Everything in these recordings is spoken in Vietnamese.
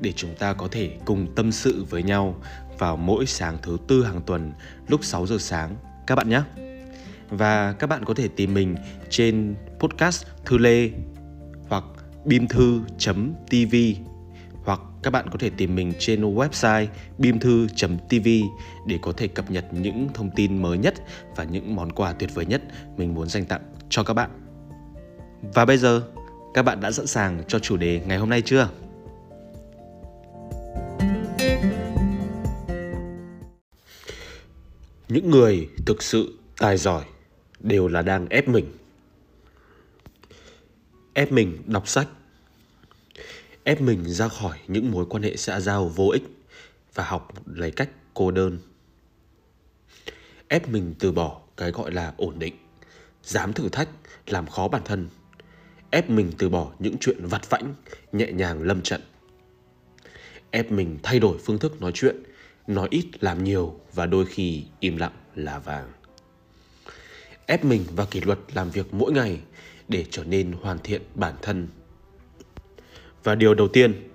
để chúng ta có thể cùng tâm sự với nhau vào mỗi sáng thứ tư hàng tuần lúc 6 giờ sáng các bạn nhé. Và các bạn có thể tìm mình trên podcast Thư Lê hoặc bimthu.tv hoặc các bạn có thể tìm mình trên website bimthu.tv để có thể cập nhật những thông tin mới nhất và những món quà tuyệt vời nhất mình muốn dành tặng cho các bạn. Và bây giờ, các bạn đã sẵn sàng cho chủ đề ngày hôm nay chưa? Những người thực sự tài giỏi đều là đang ép mình. Ép mình đọc sách. Ép mình ra khỏi những mối quan hệ xã giao vô ích và học lấy cách cô đơn. Ép mình từ bỏ cái gọi là ổn định, dám thử thách, làm khó bản thân. Ép mình từ bỏ những chuyện vặt vãnh, nhẹ nhàng lâm trận. Ép mình thay đổi phương thức nói chuyện nói ít, làm nhiều và đôi khi im lặng là vàng. Ép mình và kỷ luật làm việc mỗi ngày để trở nên hoàn thiện bản thân. Và điều đầu tiên,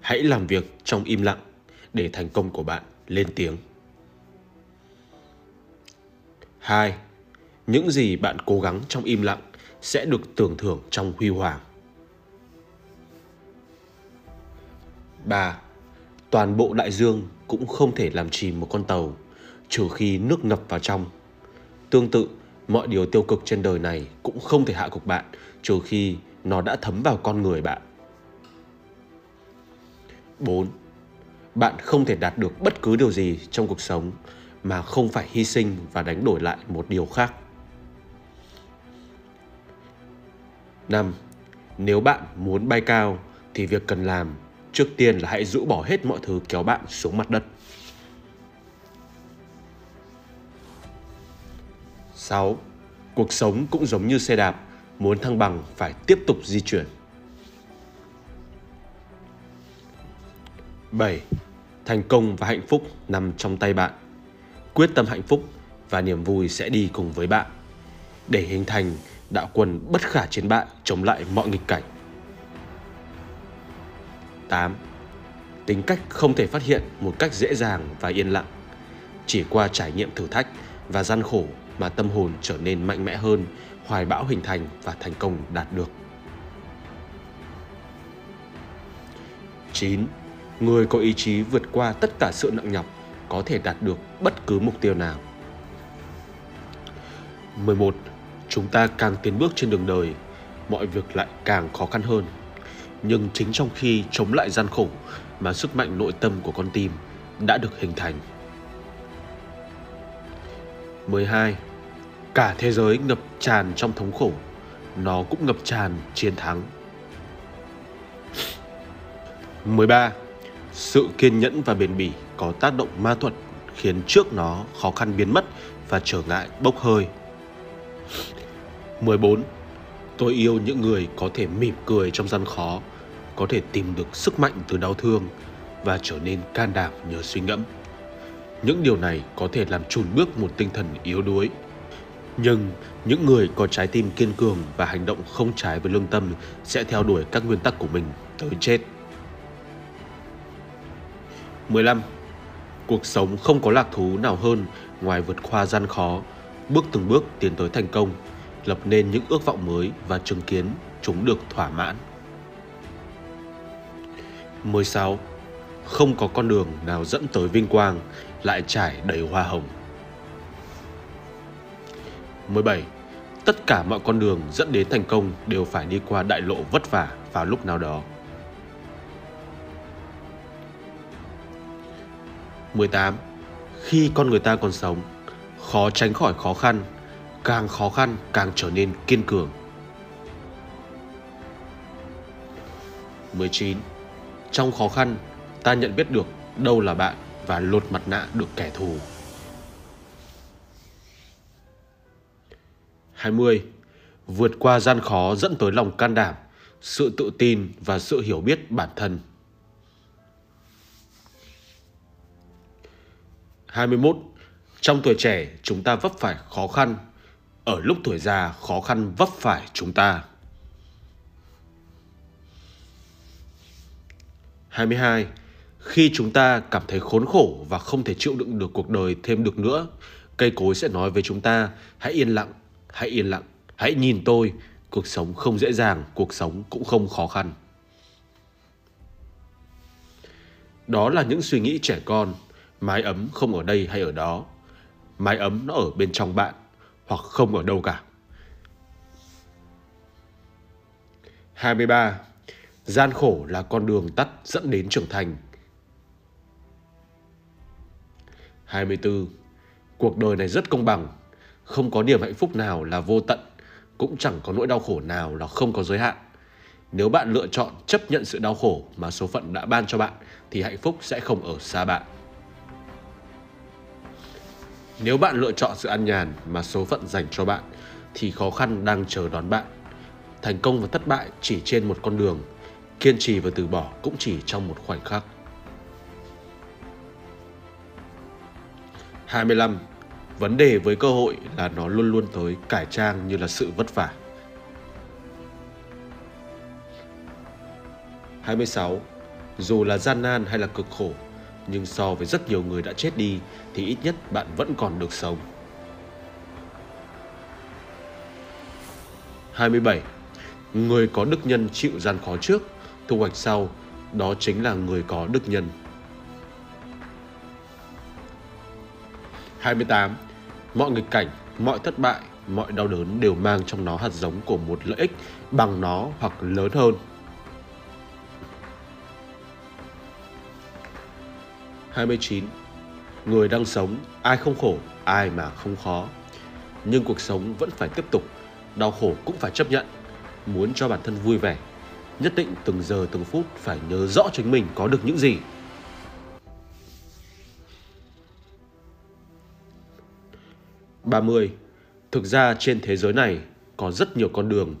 hãy làm việc trong im lặng để thành công của bạn lên tiếng. Hai, những gì bạn cố gắng trong im lặng sẽ được tưởng thưởng trong huy hoàng. 3. Toàn bộ đại dương cũng không thể làm chìm một con tàu trừ khi nước ngập vào trong. Tương tự, mọi điều tiêu cực trên đời này cũng không thể hạ gục bạn trừ khi nó đã thấm vào con người bạn. 4. Bạn không thể đạt được bất cứ điều gì trong cuộc sống mà không phải hy sinh và đánh đổi lại một điều khác. 5. Nếu bạn muốn bay cao thì việc cần làm trước tiên là hãy rũ bỏ hết mọi thứ kéo bạn xuống mặt đất. 6. Cuộc sống cũng giống như xe đạp, muốn thăng bằng phải tiếp tục di chuyển. 7. Thành công và hạnh phúc nằm trong tay bạn. Quyết tâm hạnh phúc và niềm vui sẽ đi cùng với bạn để hình thành đạo quân bất khả chiến bại chống lại mọi nghịch cảnh. 8. Tính cách không thể phát hiện một cách dễ dàng và yên lặng. Chỉ qua trải nghiệm thử thách và gian khổ mà tâm hồn trở nên mạnh mẽ hơn, hoài bão hình thành và thành công đạt được. 9. Người có ý chí vượt qua tất cả sự nặng nhọc có thể đạt được bất cứ mục tiêu nào. 11. Chúng ta càng tiến bước trên đường đời, mọi việc lại càng khó khăn hơn. Nhưng chính trong khi chống lại gian khổ mà sức mạnh nội tâm của con tim đã được hình thành 12. Cả thế giới ngập tràn trong thống khổ, nó cũng ngập tràn chiến thắng. 13. Sự kiên nhẫn và bền bỉ có tác động ma thuật khiến trước nó khó khăn biến mất và trở ngại bốc hơi. 14. Tôi yêu những người có thể mỉm cười trong gian khó, có thể tìm được sức mạnh từ đau thương và trở nên can đảm nhờ suy ngẫm. Những điều này có thể làm chùn bước một tinh thần yếu đuối. Nhưng những người có trái tim kiên cường và hành động không trái với lương tâm sẽ theo đuổi các nguyên tắc của mình tới chết. 15. Cuộc sống không có lạc thú nào hơn ngoài vượt qua gian khó, bước từng bước tiến tới thành công, lập nên những ước vọng mới và chứng kiến chúng được thỏa mãn. 16 không có con đường nào dẫn tới vinh quang lại trải đầy hoa hồng. 17. Tất cả mọi con đường dẫn đến thành công đều phải đi qua đại lộ vất vả vào lúc nào đó. 18. Khi con người ta còn sống, khó tránh khỏi khó khăn, càng khó khăn càng trở nên kiên cường. 19. Trong khó khăn, ta nhận biết được đâu là bạn và lột mặt nạ được kẻ thù. 20. Vượt qua gian khó dẫn tới lòng can đảm, sự tự tin và sự hiểu biết bản thân. 21. Trong tuổi trẻ, chúng ta vấp phải khó khăn. Ở lúc tuổi già, khó khăn vấp phải chúng ta. 22. Khi chúng ta cảm thấy khốn khổ và không thể chịu đựng được cuộc đời thêm được nữa, cây cối sẽ nói với chúng ta, hãy yên lặng, hãy yên lặng, hãy nhìn tôi, cuộc sống không dễ dàng, cuộc sống cũng không khó khăn. Đó là những suy nghĩ trẻ con, mái ấm không ở đây hay ở đó. Mái ấm nó ở bên trong bạn, hoặc không ở đâu cả. 23. Gian khổ là con đường tắt dẫn đến trưởng thành. 24. Cuộc đời này rất công bằng, không có niềm hạnh phúc nào là vô tận, cũng chẳng có nỗi đau khổ nào là không có giới hạn. Nếu bạn lựa chọn chấp nhận sự đau khổ mà số phận đã ban cho bạn thì hạnh phúc sẽ không ở xa bạn. Nếu bạn lựa chọn sự an nhàn mà số phận dành cho bạn thì khó khăn đang chờ đón bạn. Thành công và thất bại chỉ trên một con đường, kiên trì và từ bỏ cũng chỉ trong một khoảnh khắc. 25. Vấn đề với cơ hội là nó luôn luôn tới cải trang như là sự vất vả. 26. Dù là gian nan hay là cực khổ, nhưng so với rất nhiều người đã chết đi thì ít nhất bạn vẫn còn được sống. 27. Người có đức nhân chịu gian khó trước, thu hoạch sau, đó chính là người có đức nhân. 28. Mọi nghịch cảnh, mọi thất bại, mọi đau đớn đều mang trong nó hạt giống của một lợi ích bằng nó hoặc lớn hơn. 29. Người đang sống, ai không khổ, ai mà không khó. Nhưng cuộc sống vẫn phải tiếp tục, đau khổ cũng phải chấp nhận. Muốn cho bản thân vui vẻ, nhất định từng giờ từng phút phải nhớ rõ chính mình có được những gì. ba mươi Thực ra trên thế giới này có rất nhiều con đường,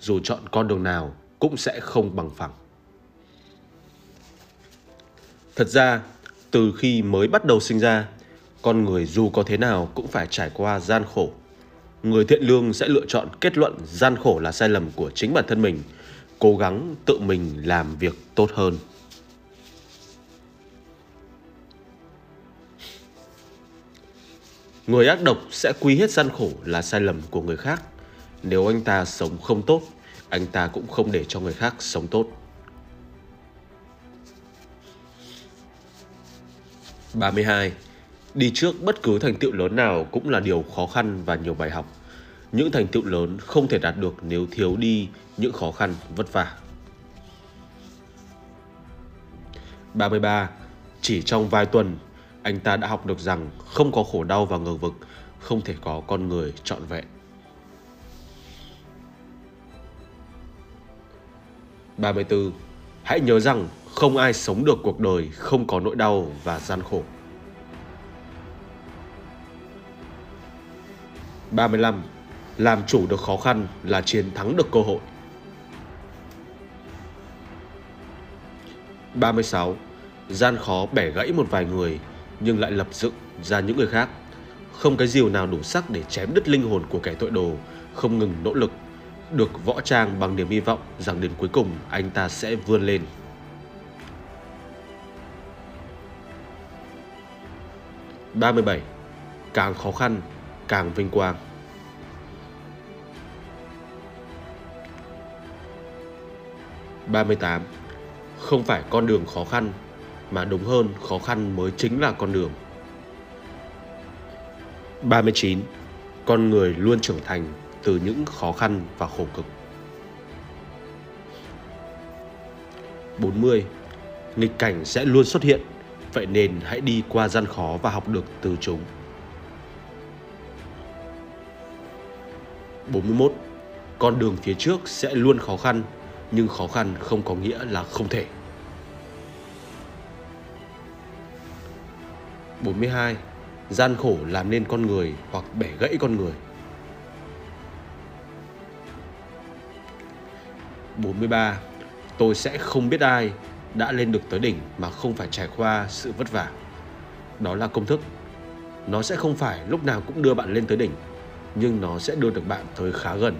dù chọn con đường nào cũng sẽ không bằng phẳng. Thật ra, từ khi mới bắt đầu sinh ra con người dù có thế nào cũng phải trải qua gian khổ người thiện lương sẽ lựa chọn kết luận gian khổ là sai lầm của chính bản thân mình cố gắng tự mình làm việc tốt hơn người ác độc sẽ quy hết gian khổ là sai lầm của người khác nếu anh ta sống không tốt, anh ta cũng không để cho người khác sống tốt 32. Đi trước bất cứ thành tựu lớn nào cũng là điều khó khăn và nhiều bài học. Những thành tựu lớn không thể đạt được nếu thiếu đi những khó khăn vất vả. 33. Chỉ trong vài tuần, anh ta đã học được rằng không có khổ đau và ngờ vực, không thể có con người trọn vẹn. 34. Hãy nhớ rằng không ai sống được cuộc đời không có nỗi đau và gian khổ. 35. Làm chủ được khó khăn là chiến thắng được cơ hội. 36. Gian khó bẻ gãy một vài người nhưng lại lập dựng ra những người khác. Không cái diều nào đủ sắc để chém đứt linh hồn của kẻ tội đồ, không ngừng nỗ lực, được võ trang bằng niềm hy vọng rằng đến cuối cùng anh ta sẽ vươn lên. 37. Càng khó khăn, càng vinh quang. ba mươi tám không phải con đường khó khăn, mà đúng hơn khó khăn mới chính là con đường. 39. Con người luôn trưởng thành từ những khó khăn và khổ cực. 40. Nghịch cảnh sẽ luôn xuất hiện Vậy nên hãy đi qua gian khó và học được từ chúng. 41. Con đường phía trước sẽ luôn khó khăn, nhưng khó khăn không có nghĩa là không thể. 42. Gian khổ làm nên con người hoặc bẻ gãy con người. 43. Tôi sẽ không biết ai đã lên được tới đỉnh mà không phải trải qua sự vất vả. Đó là công thức. Nó sẽ không phải lúc nào cũng đưa bạn lên tới đỉnh, nhưng nó sẽ đưa được bạn tới khá gần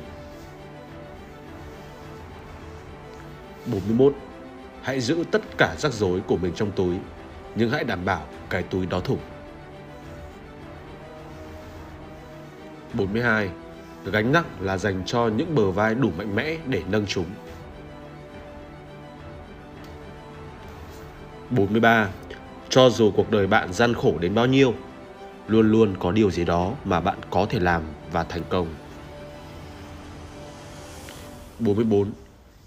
41. Hãy giữ tất cả rắc rối của mình trong túi, nhưng hãy đảm bảo cái túi đó thủng. 42. Gánh nặng là dành cho những bờ vai đủ mạnh mẽ để nâng chúng. 43. Cho dù cuộc đời bạn gian khổ đến bao nhiêu, luôn luôn có điều gì đó mà bạn có thể làm và thành công. 44.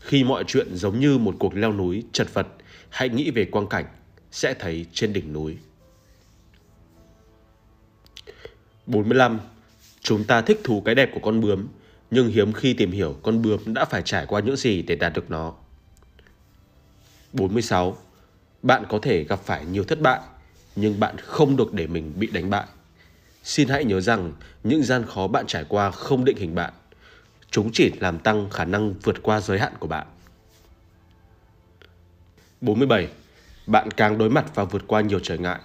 Khi mọi chuyện giống như một cuộc leo núi chật vật, hãy nghĩ về quang cảnh sẽ thấy trên đỉnh núi. 45. Chúng ta thích thú cái đẹp của con bướm, nhưng hiếm khi tìm hiểu con bướm đã phải trải qua những gì để đạt được nó. 46. Bạn có thể gặp phải nhiều thất bại, nhưng bạn không được để mình bị đánh bại. Xin hãy nhớ rằng những gian khó bạn trải qua không định hình bạn. Chúng chỉ làm tăng khả năng vượt qua giới hạn của bạn. 47. Bạn càng đối mặt và vượt qua nhiều trở ngại,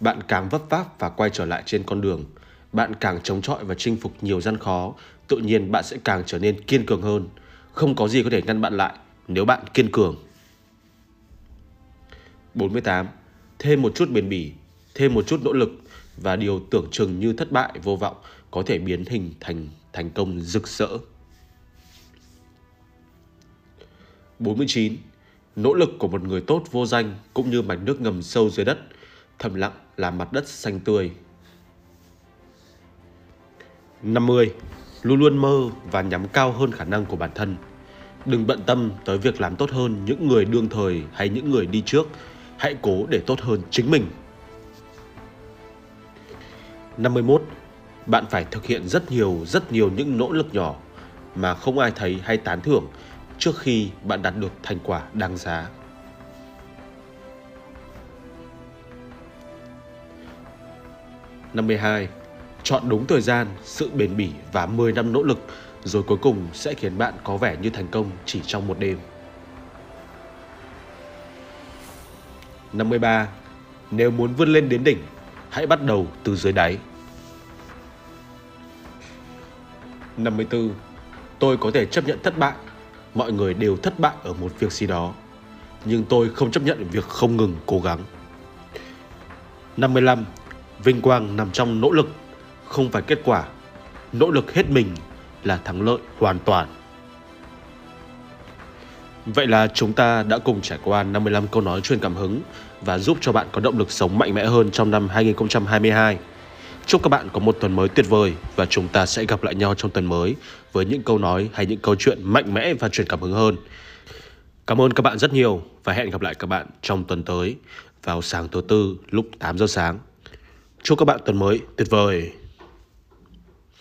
bạn càng vấp váp và quay trở lại trên con đường. Bạn càng chống chọi và chinh phục nhiều gian khó, tự nhiên bạn sẽ càng trở nên kiên cường hơn. Không có gì có thể ngăn bạn lại nếu bạn kiên cường. 48. Thêm một chút bền bỉ, thêm một chút nỗ lực và điều tưởng chừng như thất bại vô vọng có thể biến hình thành thành công rực rỡ. 49. Nỗ lực của một người tốt vô danh cũng như mảnh nước ngầm sâu dưới đất, thầm lặng làm mặt đất xanh tươi. 50. Luôn luôn mơ và nhắm cao hơn khả năng của bản thân. Đừng bận tâm tới việc làm tốt hơn những người đương thời hay những người đi trước. Hãy cố để tốt hơn chính mình. 51. Bạn phải thực hiện rất nhiều, rất nhiều những nỗ lực nhỏ mà không ai thấy hay tán thưởng trước khi bạn đạt được thành quả đáng giá. Năm mươi hai, chọn đúng thời gian, sự bền bỉ và 10 năm nỗ lực rồi cuối cùng sẽ khiến bạn có vẻ như thành công chỉ trong một đêm. 53. Nếu muốn vươn lên đến đỉnh, hãy bắt đầu từ dưới đáy. 54. Tôi có thể chấp nhận thất bại mọi người đều thất bại ở một việc gì đó. Nhưng tôi không chấp nhận việc không ngừng cố gắng. 55. Vinh quang nằm trong nỗ lực, không phải kết quả. Nỗ lực hết mình là thắng lợi hoàn toàn. Vậy là chúng ta đã cùng trải qua 55 câu nói truyền cảm hứng và giúp cho bạn có động lực sống mạnh mẽ hơn trong năm 2022. Chúc các bạn có một tuần mới tuyệt vời và chúng ta sẽ gặp lại nhau trong tuần mới với những câu nói hay những câu chuyện mạnh mẽ và truyền cảm hứng hơn. Cảm ơn các bạn rất nhiều và hẹn gặp lại các bạn trong tuần tới vào sáng thứ tư lúc 8 giờ sáng. Chúc các bạn tuần mới tuyệt vời.